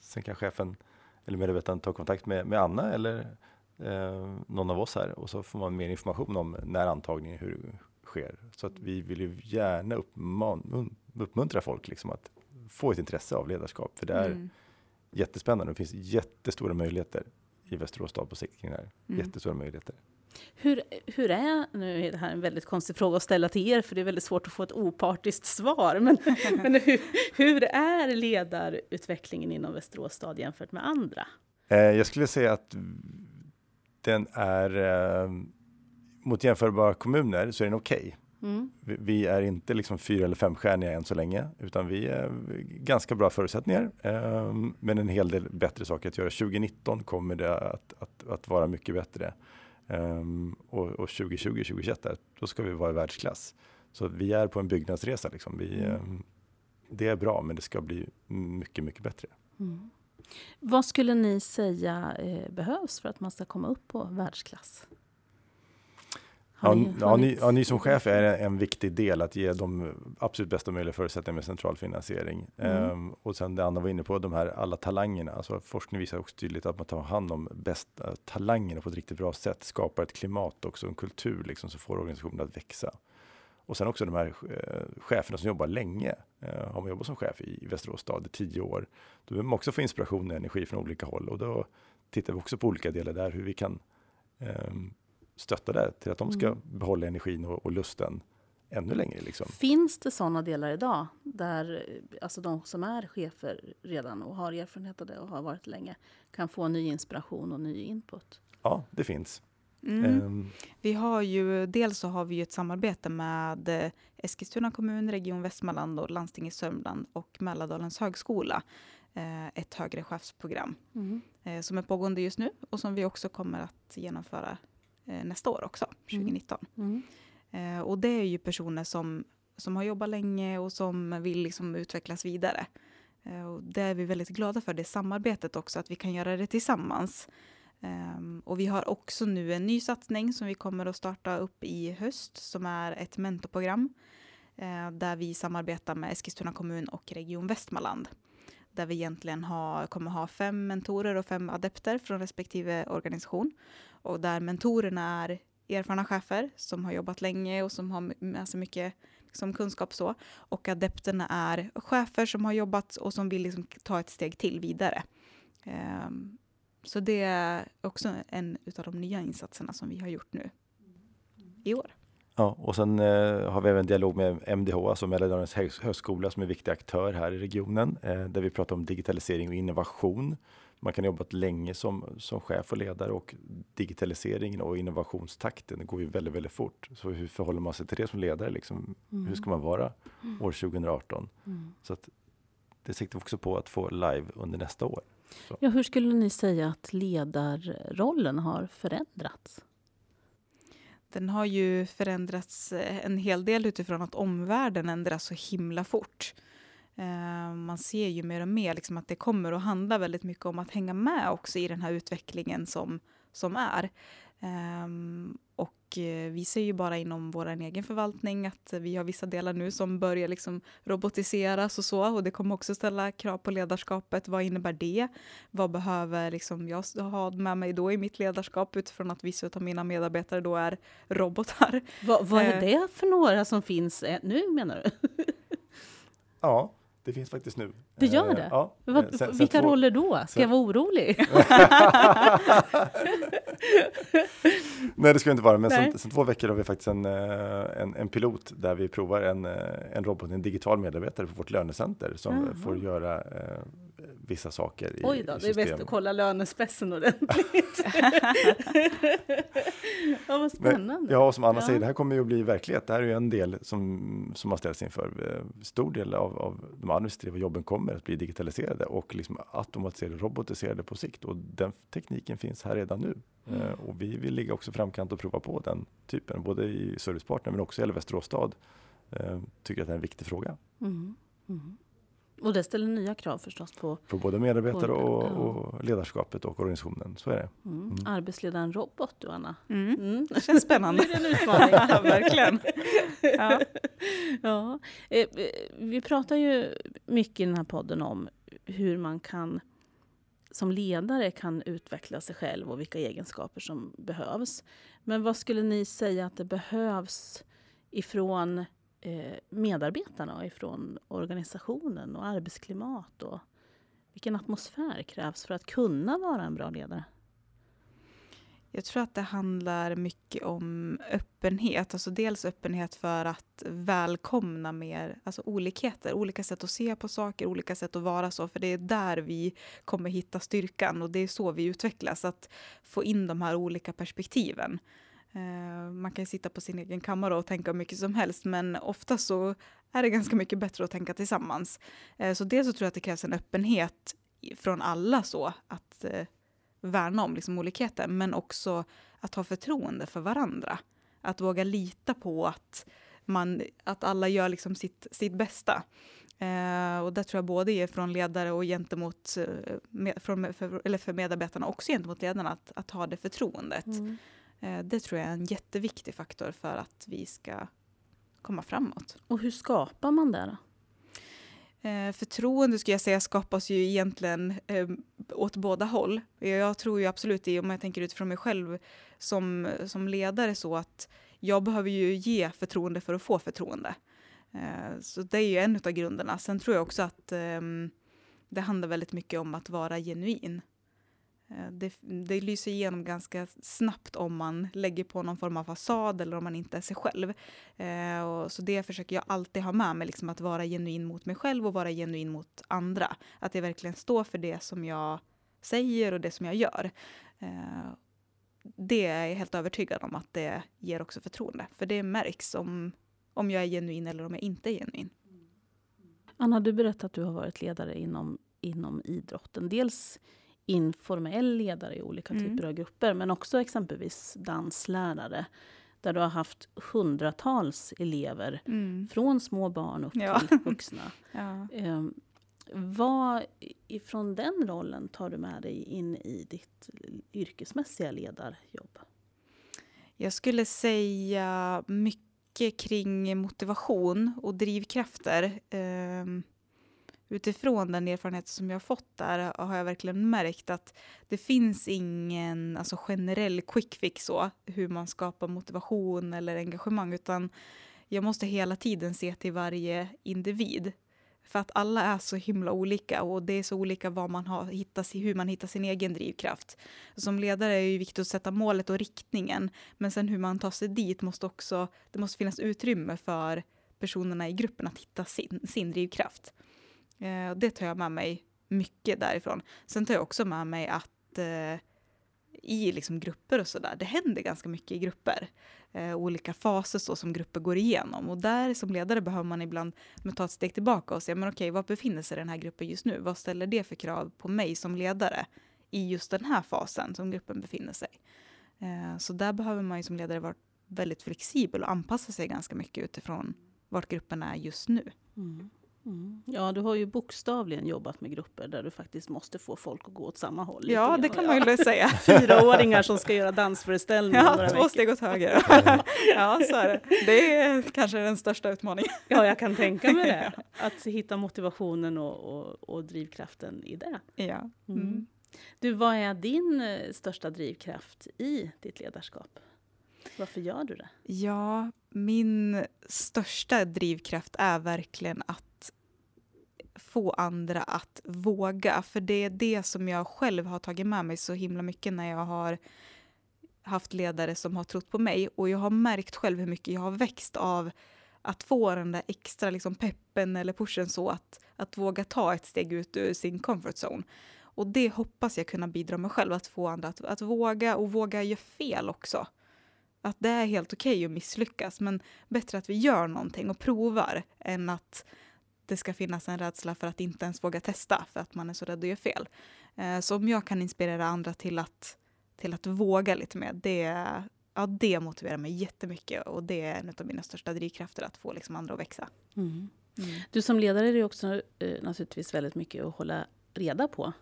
sen kan chefen eller medarbetaren ta kontakt med, med Anna eller eh, någon av oss här och så får man mer information om när antagningen hur sker. Så att vi vill ju gärna uppman, uppmuntra folk liksom att få ett intresse av ledarskap för det är mm. jättespännande. Det finns jättestora möjligheter i Västerås stad på sikt kring det här. Mm. Jättestora möjligheter. Hur, hur är, nu är det här en väldigt konstig fråga att ställa till er, för det är väldigt svårt att få ett opartiskt svar, men, men hur, hur är ledarutvecklingen inom Västerås stad jämfört med andra? Eh, jag skulle säga att den är eh, mot jämförbara kommuner så är den okej. Okay. Mm. Vi, är inte liksom fyra eller femstjärniga än så länge, utan vi är ganska bra förutsättningar, eh, men en hel del bättre saker att göra. 2019 kommer det att, att, att vara mycket bättre. Um, och, och 2020, 2021, då ska vi vara i världsklass. Så vi är på en byggnadsresa. Liksom. Vi, mm. um, det är bra, men det ska bli mycket, mycket bättre. Mm. Vad skulle ni säga eh, behövs för att man ska komma upp på världsklass? Ja, ni, ja, ni, ja, ni som chef är en viktig del att ge de absolut bästa möjliga förutsättningar med central finansiering. Mm. Ehm, och sen det Anna var inne på, de här alla talangerna. Alltså forskning visar också tydligt att man tar hand om bästa talangerna på ett riktigt bra sätt, skapar ett klimat också, en kultur liksom, som får organisationen att växa. Och sen också de här eh, cheferna som jobbar länge. Eh, har man jobbat som chef i, Västerås stad i tio år, då vill man också få inspiration och energi från olika håll. Och då tittar vi också på olika delar där, hur vi kan eh, stötta där till att de ska mm. behålla energin och, och lusten ännu längre. Liksom. Finns det sådana delar idag där alltså de som är chefer redan och har erfarenhet av det och har varit länge kan få ny inspiration och ny input? Ja, det finns. Mm. Um. Vi har ju, dels så har vi ett samarbete med eh, Eskilstuna kommun, Region Västmanland och Landstinget Sörmland och Mälardalens högskola. Eh, ett högre chefsprogram mm. Eh, som är pågående just nu och som vi också kommer att genomföra eh, nästa år också, 2019. Mm. Mm. Eh, och det är ju personer som, som har jobbat länge och som vill liksom utvecklas vidare. Eh, och det är vi väldigt glada för, det samarbetet också, att vi kan göra det tillsammans. Um, och vi har också nu en ny satsning som vi kommer att starta upp i höst som är ett mentorprogram där vi samarbetar med Eskilstuna kommun och Region Västmanland. Där vi egentligen har, kommer ha fem mentorer och fem adepter från respektive organisation och där mentorerna är erfarna chefer som har jobbat länge och som har med sig alltså mycket liksom, kunskap så. Och adepterna är chefer som har jobbat och som vill liksom, ta ett steg till vidare. Um, så det är också en av de nya insatserna som vi har gjort nu i år. Ja, och sen eh, har vi även dialog med MDH, alltså Mälardalens högskola, som är en viktig aktör här i regionen, eh, där vi pratar om digitalisering och innovation man kan jobba länge som, som chef och ledare och digitaliseringen och innovationstakten går ju väldigt, väldigt fort. Så hur förhåller man sig till det som ledare? Liksom? Mm. Hur ska man vara mm. år 2018? Mm. Så att det siktar också på att få live under nästa år. Så. Ja, hur skulle ni säga att ledarrollen har förändrats? Den har ju förändrats en hel del utifrån att omvärlden ändras så himla fort. Uh, man ser ju mer och mer liksom att det kommer att handla väldigt mycket om att hänga med också i den här utvecklingen som, som är. Um, och uh, vi ser ju bara inom vår egen förvaltning att vi har vissa delar nu som börjar liksom robotiseras och så. Och det kommer också ställa krav på ledarskapet. Vad innebär det? Vad behöver liksom jag ha med mig då i mitt ledarskap utifrån att vissa av mina medarbetare då är robotar? Va, vad är uh, det för några som finns nu menar du? ja. Det finns faktiskt nu. Det gör eh, det? Ja. Vad, sen, vilka sen roller då? Ska sen, jag vara orolig? Nej, det ska jag inte vara. Men sen, sen, två veckor har vi faktiskt en, eh, en, en, pilot där vi provar en, eh, en robot, en digital medarbetare på vårt lönecenter som Aha. får göra vissa saker. I, Oj då, det är bäst att kolla lönespessen ordentligt. ja, vad spännande. Men, ja, som Anna ja. säger, det här kommer ju att bli verklighet. Det här är ju en del som, som har ställts inför. Eh, stor del av, av de administrativa jobben kommer att bli digitaliserade och liksom automatiserade, robotiserade på sikt. Och den tekniken finns här redan nu. Mm. Uh, och vi vill ligga också framkant och prova på den typen, både i Servicepartner men också i Västerås stad. Uh, tycker att det är en viktig fråga. Mm. Mm. Och det ställer nya krav förstås på, på både medarbetare på, och, och, ledarskapet och organisationen. Så är det. Mm. Mm. Arbetsledaren robot du Anna. Mm. Mm. Det känns spännande. det är en utmaning. ja, verkligen. ja. ja. Eh, vi pratar ju mycket i den här podden om hur man kan som ledare kan utveckla sig själv och vilka egenskaper som behövs. Men vad skulle ni säga att det behövs ifrån Eh, medarbetarna och ifrån organisationen och arbetsklimat och vilken atmosfär krävs för att kunna vara en bra ledare? Jag tror att det handlar mycket om öppenhet. Alltså dels öppenhet för att välkomna mer alltså olikheter, olika sätt att se på saker, olika sätt att vara så. För det är där vi kommer hitta styrkan och det är så vi utvecklas. Att få in de här olika perspektiven. Eh, man kan sitta på sin egen kammare och tänka mycket som helst, men ofta så är det ganska mycket bättre att tänka tillsammans. Eh, så dels så tror jag att det krävs en öppenhet från alla så att eh, värna om liksom olikheter, men också att ha förtroende för varandra. Att våga lita på att, man, att alla gör liksom sitt, sitt bästa. Eh, och det tror jag både från ledare och gentemot, eh, med, från, för, eller för medarbetarna, också gentemot ledarna, att, att ha det förtroendet. Mm. Eh, det tror jag är en jätteviktig faktor för att vi ska komma framåt. Och hur skapar man det då? Eh, förtroende skulle jag säga skapas ju egentligen eh, åt båda håll. Jag tror ju absolut det, om jag tänker utifrån mig själv som, som ledare, så att jag behöver ju ge förtroende för att få förtroende. Eh, så det är ju en av grunderna. Sen tror jag också att eh, det handlar väldigt mycket om att vara genuin. Eh, det, det lyser igenom ganska snabbt om man lägger på någon form av fasad eller om man inte är sig själv. Eh, och så det försöker jag alltid ha med mig, liksom att vara genuin mot mig själv och vara genuin mot andra. Att jag verkligen står för det som jag säger och det som jag gör. Eh, det är jag helt övertygad om att det ger också förtroende. För det märks om, om jag är genuin eller om jag inte är genuin. Anna, du berättade att du har varit ledare inom, inom idrotten. Dels informell ledare i olika mm. typer av grupper, men också exempelvis danslärare där du har haft hundratals elever, mm. från små barn upp ja. till vuxna. ja. eh, vad ifrån den rollen tar du med dig in i ditt yrkesmässiga ledarjobb? Jag skulle säga mycket kring motivation och drivkrafter. Eh, utifrån den erfarenhet som jag har fått där har jag verkligen märkt att det finns ingen alltså, generell quick fix så, hur man skapar motivation eller engagemang, utan jag måste hela tiden se till varje individ. För att alla är så himla olika och det är så olika vad man har, hittas, hur man hittar sin egen drivkraft. Som ledare är det viktigt att sätta målet och riktningen, men sen hur man tar sig dit måste också, det måste finnas utrymme för personerna i gruppen att hitta sin, sin drivkraft. Eh, det tar jag med mig mycket därifrån. Sen tar jag också med mig att eh, i liksom grupper och sådär, det händer ganska mycket i grupper. Eh, olika faser så som grupper går igenom. Och där som ledare behöver man ibland ta ett steg tillbaka och se, men okej, var befinner sig den här gruppen just nu? Vad ställer det för krav på mig som ledare i just den här fasen som gruppen befinner sig? Eh, så där behöver man ju som ledare vara väldigt flexibel och anpassa sig ganska mycket utifrån vart gruppen är just nu. Mm. Mm. Ja, du har ju bokstavligen jobbat med grupper där du faktiskt måste få folk att gå åt samma håll. Ja, det kan man ju säga. Fyraåringar som ska göra dansföreställningar. Ja, två steg åt höger. ja, så är det. Det är kanske den största utmaningen. ja, jag kan tänka mig det. Att hitta motivationen och, och, och drivkraften i det. Ja. Mm. Mm. Du, vad är din eh, största drivkraft i ditt ledarskap? Varför gör du det? Ja, min största drivkraft är verkligen att få andra att våga. För det är det som jag själv har tagit med mig så himla mycket när jag har haft ledare som har trott på mig. Och jag har märkt själv hur mycket jag har växt av att få den där extra liksom peppen eller pushen så att, att våga ta ett steg ut ur sin comfort zone. Och det hoppas jag kunna bidra med själv, att få andra att, att våga och våga göra fel också. Att det är helt okej okay att misslyckas, men bättre att vi gör någonting och provar än att det ska finnas en rädsla för att inte ens våga testa för att man är så rädd att göra fel. Eh, så om jag kan inspirera andra till att, till att våga lite mer, det, ja, det motiverar mig jättemycket och det är en av mina största drivkrafter att få liksom andra att växa. Mm. Mm. Du som ledare är det också eh, naturligtvis väldigt mycket att hålla reda på.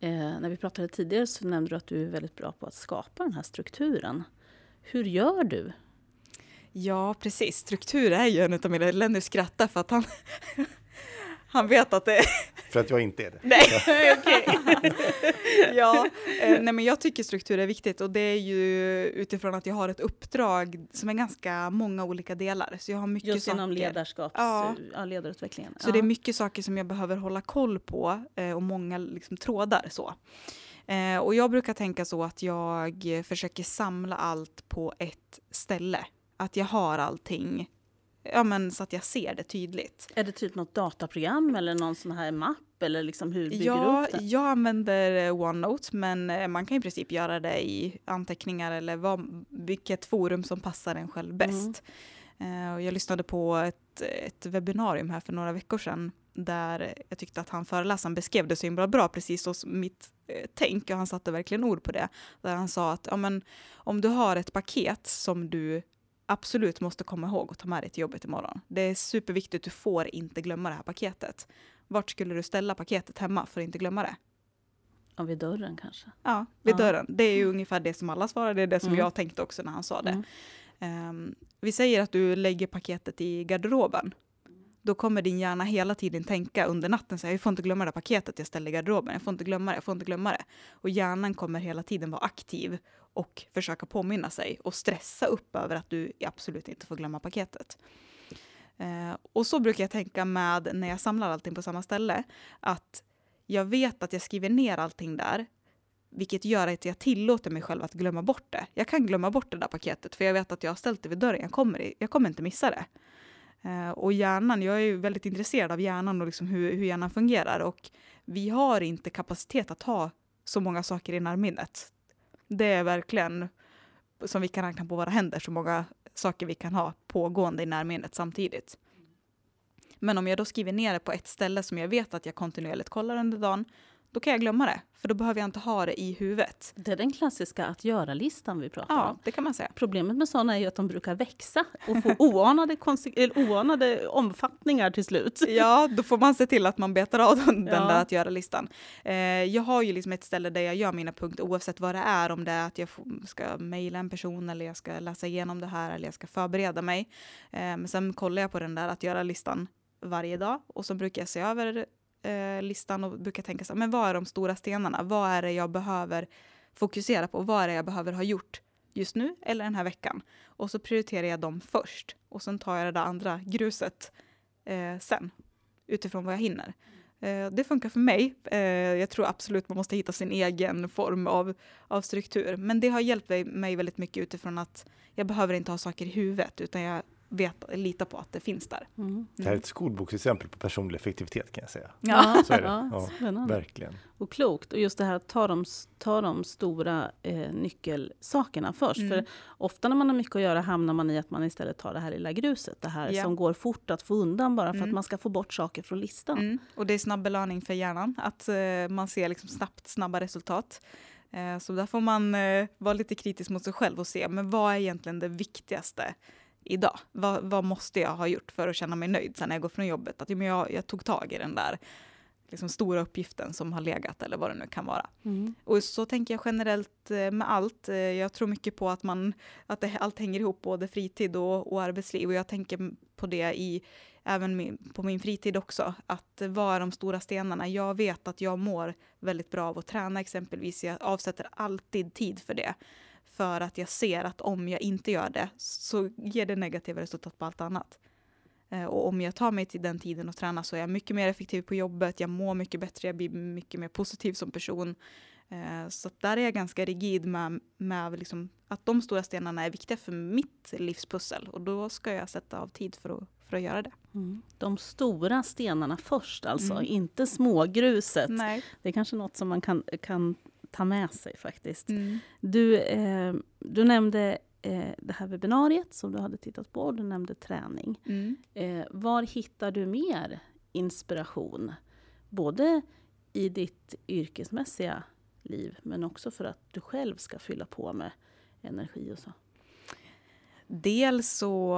Eh, när vi pratade tidigare så nämnde du att du är väldigt bra på att skapa den här strukturen. Hur gör du? Ja, precis. Struktur är ju en av mina... Lenny skrattar för att han, han vet att det är... För att jag inte är det. Nej, okej. ja, eh, nej men jag tycker struktur är viktigt och det är ju utifrån att jag har ett uppdrag som är ganska många olika delar. Så jag har mycket Just inom ledarskaps, ja. Ja, ledarutvecklingen. Så ja. det är mycket saker som jag behöver hålla koll på eh, och många liksom, trådar så. Eh, och jag brukar tänka så att jag försöker samla allt på ett ställe. Att jag har allting ja, men så att jag ser det tydligt. Är det typ något dataprogram eller någon sån här mapp? Eller liksom hur bygger ja, du upp det? Jag använder eh, OneNote, men eh, man kan i princip göra det i anteckningar eller vad, vilket forum som passar en själv bäst. Mm. Uh, jag lyssnade på ett, ett webbinarium här för några veckor sedan där jag tyckte att han föreläsaren beskrev det så himla bra, precis som mitt eh, tänk, och han satte verkligen ord på det. Där han sa att ja, men, om du har ett paket som du absolut måste komma ihåg att ta med dig till jobbet imorgon. Det är superviktigt, du får inte glömma det här paketet. Vart skulle du ställa paketet hemma för att inte glömma det? Ja, vid dörren kanske? Ja, vid ja. dörren. Det är ju ungefär det som alla svarar, det är det som mm. jag tänkte också när han sa det. Mm. Um, vi säger att du lägger paketet i garderoben då kommer din hjärna hela tiden tänka under natten så här, jag får inte glömma det paketet jag ställde i garderoben, jag får inte glömma det, jag får inte glömma det. Och hjärnan kommer hela tiden vara aktiv och försöka påminna sig och stressa upp över att du absolut inte får glömma paketet. Eh, och så brukar jag tänka med när jag samlar allting på samma ställe, att jag vet att jag skriver ner allting där, vilket gör att jag tillåter mig själv att glömma bort det. Jag kan glömma bort det där paketet, för jag vet att jag har ställt det vid dörren, jag kommer, jag kommer inte missa det. Eh, och hjärnan, jag är ju väldigt intresserad av hjärnan och liksom hur, hur hjärnan fungerar. Och vi har inte kapacitet att ha så många saker i närminnet. Det är verkligen som vi kan räkna på våra händer, så många saker vi kan ha pågående i närminnet samtidigt. Men om jag då skriver ner det på ett ställe som jag vet att jag kontinuerligt kollar under dagen, då kan jag glömma det. För då behöver jag inte ha det i huvudet. Det är den klassiska att göra-listan vi pratar ja, om. Det kan man säga. Problemet med sådana är ju att de brukar växa och få oanade, oanade omfattningar till slut. Ja, då får man se till att man betar av den, ja. där att göra-listan. Eh, jag har ju liksom ett ställe där jag gör mina punkter oavsett vad det är. Om det är att jag ska mejla en person eller jag ska läsa igenom det här eller jag ska förbereda mig. Eh, men sen kollar jag på den där att göra-listan varje dag och så brukar jag se över eh, listan och brukar tänka så här, men vad är de stora stenarna? Vad är det jag behöver fokusera på? Vad är det jag behöver ha gjort just nu eller den här veckan? Och så prioriterar jag dem först och sen tar jag det där andra gruset eh, sen utifrån vad jag hinner. Eh, det funkar för mig. Eh, jag tror absolut man måste hitta sin egen form av, av struktur. Men det har hjälpt mig väldigt mycket utifrån att jag behöver inte ha saker i huvudet utan jag veta, lita på att det finns där. Mm. Det här är ett skolboksexempel på personlig effektivitet kan jag säga. Ja, Så är det. Ja, ja, verkligen. Och klokt. Och just det här att ta de, ta de stora eh, nyckelsakerna först. Mm. För ofta när man har mycket att göra hamnar man i att man istället tar det här lilla gruset. Det här ja. som går fort att få undan bara för mm. att man ska få bort saker från listan. Mm. Och det är snabb belöning för hjärnan. Att eh, man ser liksom snabbt, snabba resultat. Eh, så där får man eh, vara lite kritisk mot sig själv och se, men vad är egentligen det viktigaste idag? Vad, vad, måste jag ha gjort för att känna mig nöjd sen när jag går från jobbet? Att jag, jag tog tag i den där liksom, stora uppgiften som har legat eller vad det nu kan vara. Mm. Och så tänker jag generellt eh, med allt. Eh, jag tror mycket på att, man, att det, allt hänger ihop, både fritid och, och arbetsliv. Och jag tänker på det i, även min, på min fritid också. Att vad är de stora stenarna? Jag vet att jag mår väldigt bra av att träna exempelvis. Jag avsätter alltid tid för det för att jag ser att om jag inte gör det så ger det negativa resultat på allt annat. Eh, och om jag tar mig till den tiden och tränar så är jag mycket mer effektiv på jobbet, jag mår mycket bättre, jag blir mycket mer positiv som person. Eh, så där är jag ganska rigid med, med liksom att de stora stenarna är viktiga för mitt livspussel och då ska jag sätta av tid för att, för att göra det. Mm. De stora stenarna först alltså, Mm. inte smågruset. Nej. Det är kanske något som man kan, kan ta med sig faktiskt. Mm. Du, eh, du nämnde eh, det här webbinariet som du hade tittat på och du nämnde träning. Mm. Eh, var hittar du mer inspiration? Både i ditt yrkesmässiga liv men också för att du själv ska fylla på med energi och så. Dels så,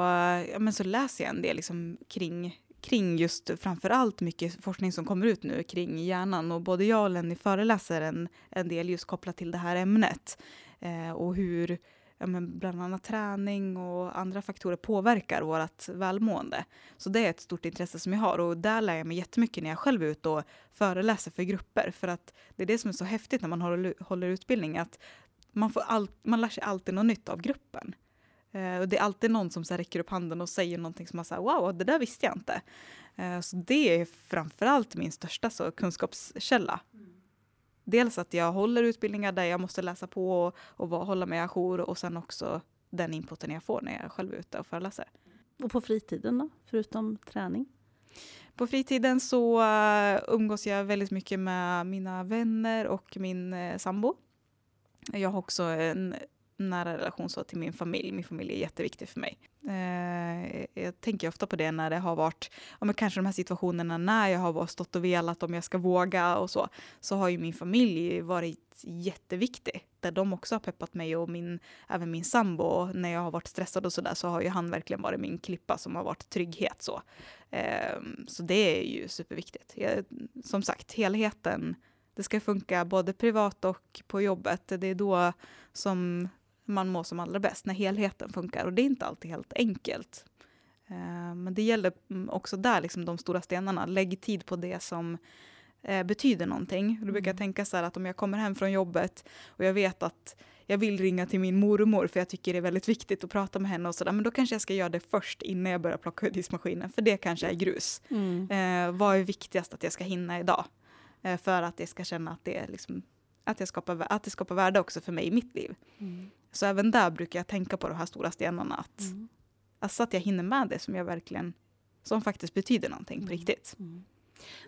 ja, men så läser jag en del liksom kring, kring just framför allt mycket forskning som kommer ut nu kring hjärnan. Och både jag och Lenny föreläser en, en del just kopplat till det här ämnet. Eh, och hur ja, men bland annat träning och andra faktorer påverkar vårt välmående. Så det är ett stort intresse som jag har och där lär jag mig jättemycket när jag själv är ute och föreläser för grupper. För att det är det som är så häftigt när man håller, håller utbildning, att man, får all, man lär sig alltid något nytt av gruppen. Eh, och det är alltid någon som så här räcker upp handen och säger någonting som man säger wow, det där visste jag inte. Eh, så det är framförallt min största så, kunskapskälla. Dels att jag håller utbildningar där jag måste läsa på och, och hålla mig ajour och sen också den inputen jag får när jag själv är ute och föreläser. Och på fritiden då, förutom träning? På fritiden så eh, umgås jag väldigt mycket med mina vänner och min uh, sambo. Jag har också en nära relation så till min familj. Min familj är jätteviktig för mig. Eh, jag tänker ofta på det när det har varit, ja, men kanske de här situationerna när jag har stått och velat om jag ska våga och så, så har ju min familj varit jätteviktig. Där de också har peppat mig och min, även min sambo. Och När jag har varit stressad och sådär så har ju han verkligen varit min klippa som har varit trygghet. Så, eh, så det är ju superviktigt. Jag, som sagt, helheten, det ska funka både privat och på jobbet. Det är då som man mår som allra bäst, när helheten funkar. Och det är inte alltid helt enkelt. Eh, Men det gäller mm, också där, liksom de stora stenarna. Lägg tid på det som eh, betyder någonting. Då brukar jag tänka så här att om jag kommer hem från jobbet och jag vet att jag vill ringa till min mormor för jag tycker det är väldigt viktigt att prata med henne och sådär. Men då kanske jag ska göra det först innan jag börjar plocka ur diskmaskinen. För det kanske är grus. Eh, vad är viktigast att jag ska hinna idag? Eh, för att jag ska känna att det, är liksom, att, jag skapar, att det skapar värde också för mig i mitt liv. Mm. Så även där brukar jag tänka på de här stora stenarna. Att, Mm. alltså att jag hinner med det som jag verkligen som faktiskt betyder någonting på Mm. riktigt. Mm.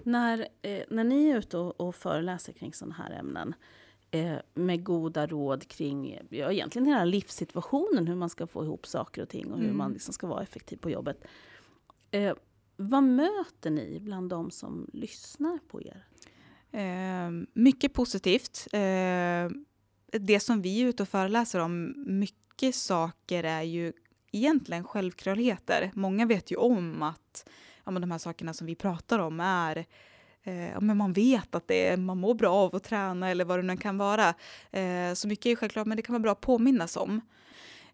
När, eh, när ni är ute och, och föreläser kring sådana här ämnen eh, med goda råd kring ja, egentligen hela livssituationen, hur man ska få ihop saker och ting och hur Mm. man liksom ska vara effektiv på jobbet. Eh, vad möter ni bland de som lyssnar på er? Eh, mycket positivt. Eh, det som vi är ute och föreläser om, mycket saker är ju egentligen självklarheter. Många vet ju om att ja, men de här sakerna som vi pratar om är eh, ja, men man vet att det är, man mår bra av att träna eller vad det nu kan vara. Eh, så mycket är ju självklart, men det kan vara bra att påminnas om.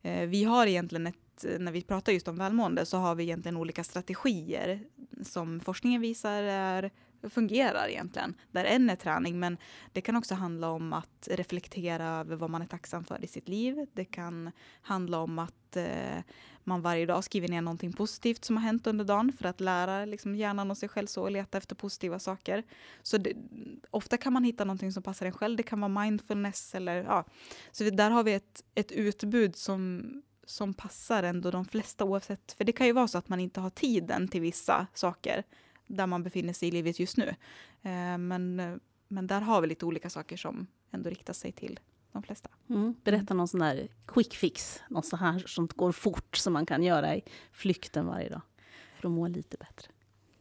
Eh, vi har egentligen ett, när vi pratar just om välmående så har vi egentligen olika strategier som forskningen visar är fungerar egentligen. Där en är träning, men det kan också handla om att reflektera över vad man är tacksam för i sitt liv. Det kan handla om att eh, man varje dag skriver ner någonting positivt som har hänt under dagen för att lära liksom, hjärnan och sig själv så och leta efter positiva saker. Så det, ofta kan man hitta någonting som passar en själv. Det kan vara mindfulness eller ja. Så vi, där har vi ett, ett utbud som som passar ändå de flesta oavsett. För det kan ju vara så att man inte har tiden till vissa saker där man befinner sig i livet just nu. Eh, men, men där har vi lite olika saker som ändå riktar sig till de flesta. Mm. Berätta någon sån där quick fix, något så här som går fort som man kan göra i flykten varje dag för att må lite bättre.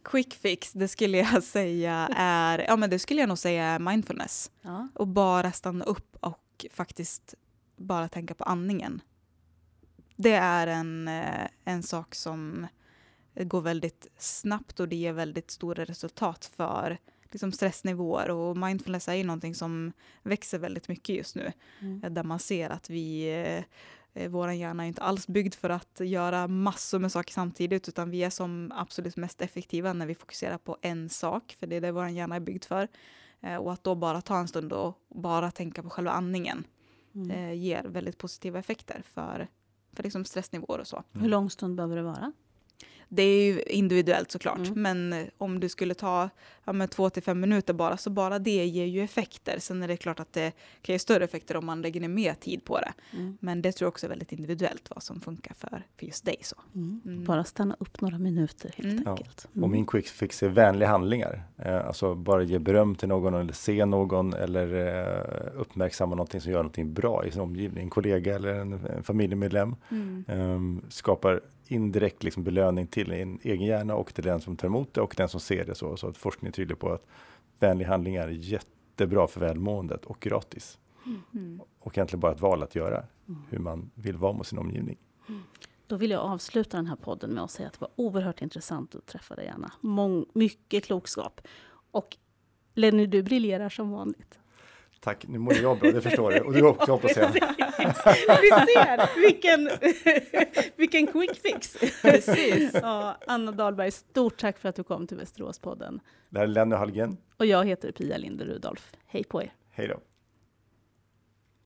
Quick fix, det skulle jag säga är, ja men det skulle jag nog säga är mindfulness. Ja. Och bara stanna upp och faktiskt bara tänka på andningen. Det är en, eh, en sak som går väldigt snabbt och det ger väldigt stora resultat för liksom stressnivåer. Och mindfulness är ju någonting som växer väldigt mycket just nu. Mm. Eh, Där man ser att vi, eh, eh, vår hjärna är inte alls byggd för att göra massor med saker samtidigt utan vi är som absolut mest effektiva när vi fokuserar på en sak, för det är det vår hjärna är byggd för. Eh, Och att då bara ta en stund och bara tänka på själva andningen Mm. eh, ger väldigt positiva effekter för, för liksom stressnivåer och så. Hur lång stund behöver det vara? Det är ju individuellt såklart, Mm. men eh, om du skulle ta ja, men två till fem minuter bara, så bara det ger ju effekter. Sen är det klart att det kan ge större effekter om man lägger ner mer tid på det. Mm. Men det tror jag också är väldigt individuellt vad som funkar för, för just dig. Så. Mm. Mm. Bara stanna upp några minuter helt Mm. Ja. enkelt. Och min quick fix är vänliga handlingar. Eh, alltså bara ge beröm till någon eller se någon eller eh, uppmärksamma någonting som gör någonting bra i sin omgivning. En kollega eller en, en familjemedlem. Mm. Ehm, skapar indirekt liksom belöning till en egen hjärna och till den som tar emot det och den som ser det. Så, så att forskningen är tydlig på att vänlig handling är jättebra för välmåendet och gratis. Mm. Och egentligen bara ett val att göra hur man vill vara mot sin omgivning. Då vill jag avsluta den här podden med att säga att det var oerhört intressant att träffa dig, Anna. Mång, mycket klokskap. Och Lenny, du briljerar som vanligt. Tack, nu mår jag bra, det förstår du. Och du också hoppas jag. Vi ser vilken, vilken quick fix! Precis. Ja, Anna Dahlberg, stort tack för att du kom till Västeråspodden. Det här är Lenny Hallgren. Och jag heter Pia Linde Rudolf. Hej på er! Hej då.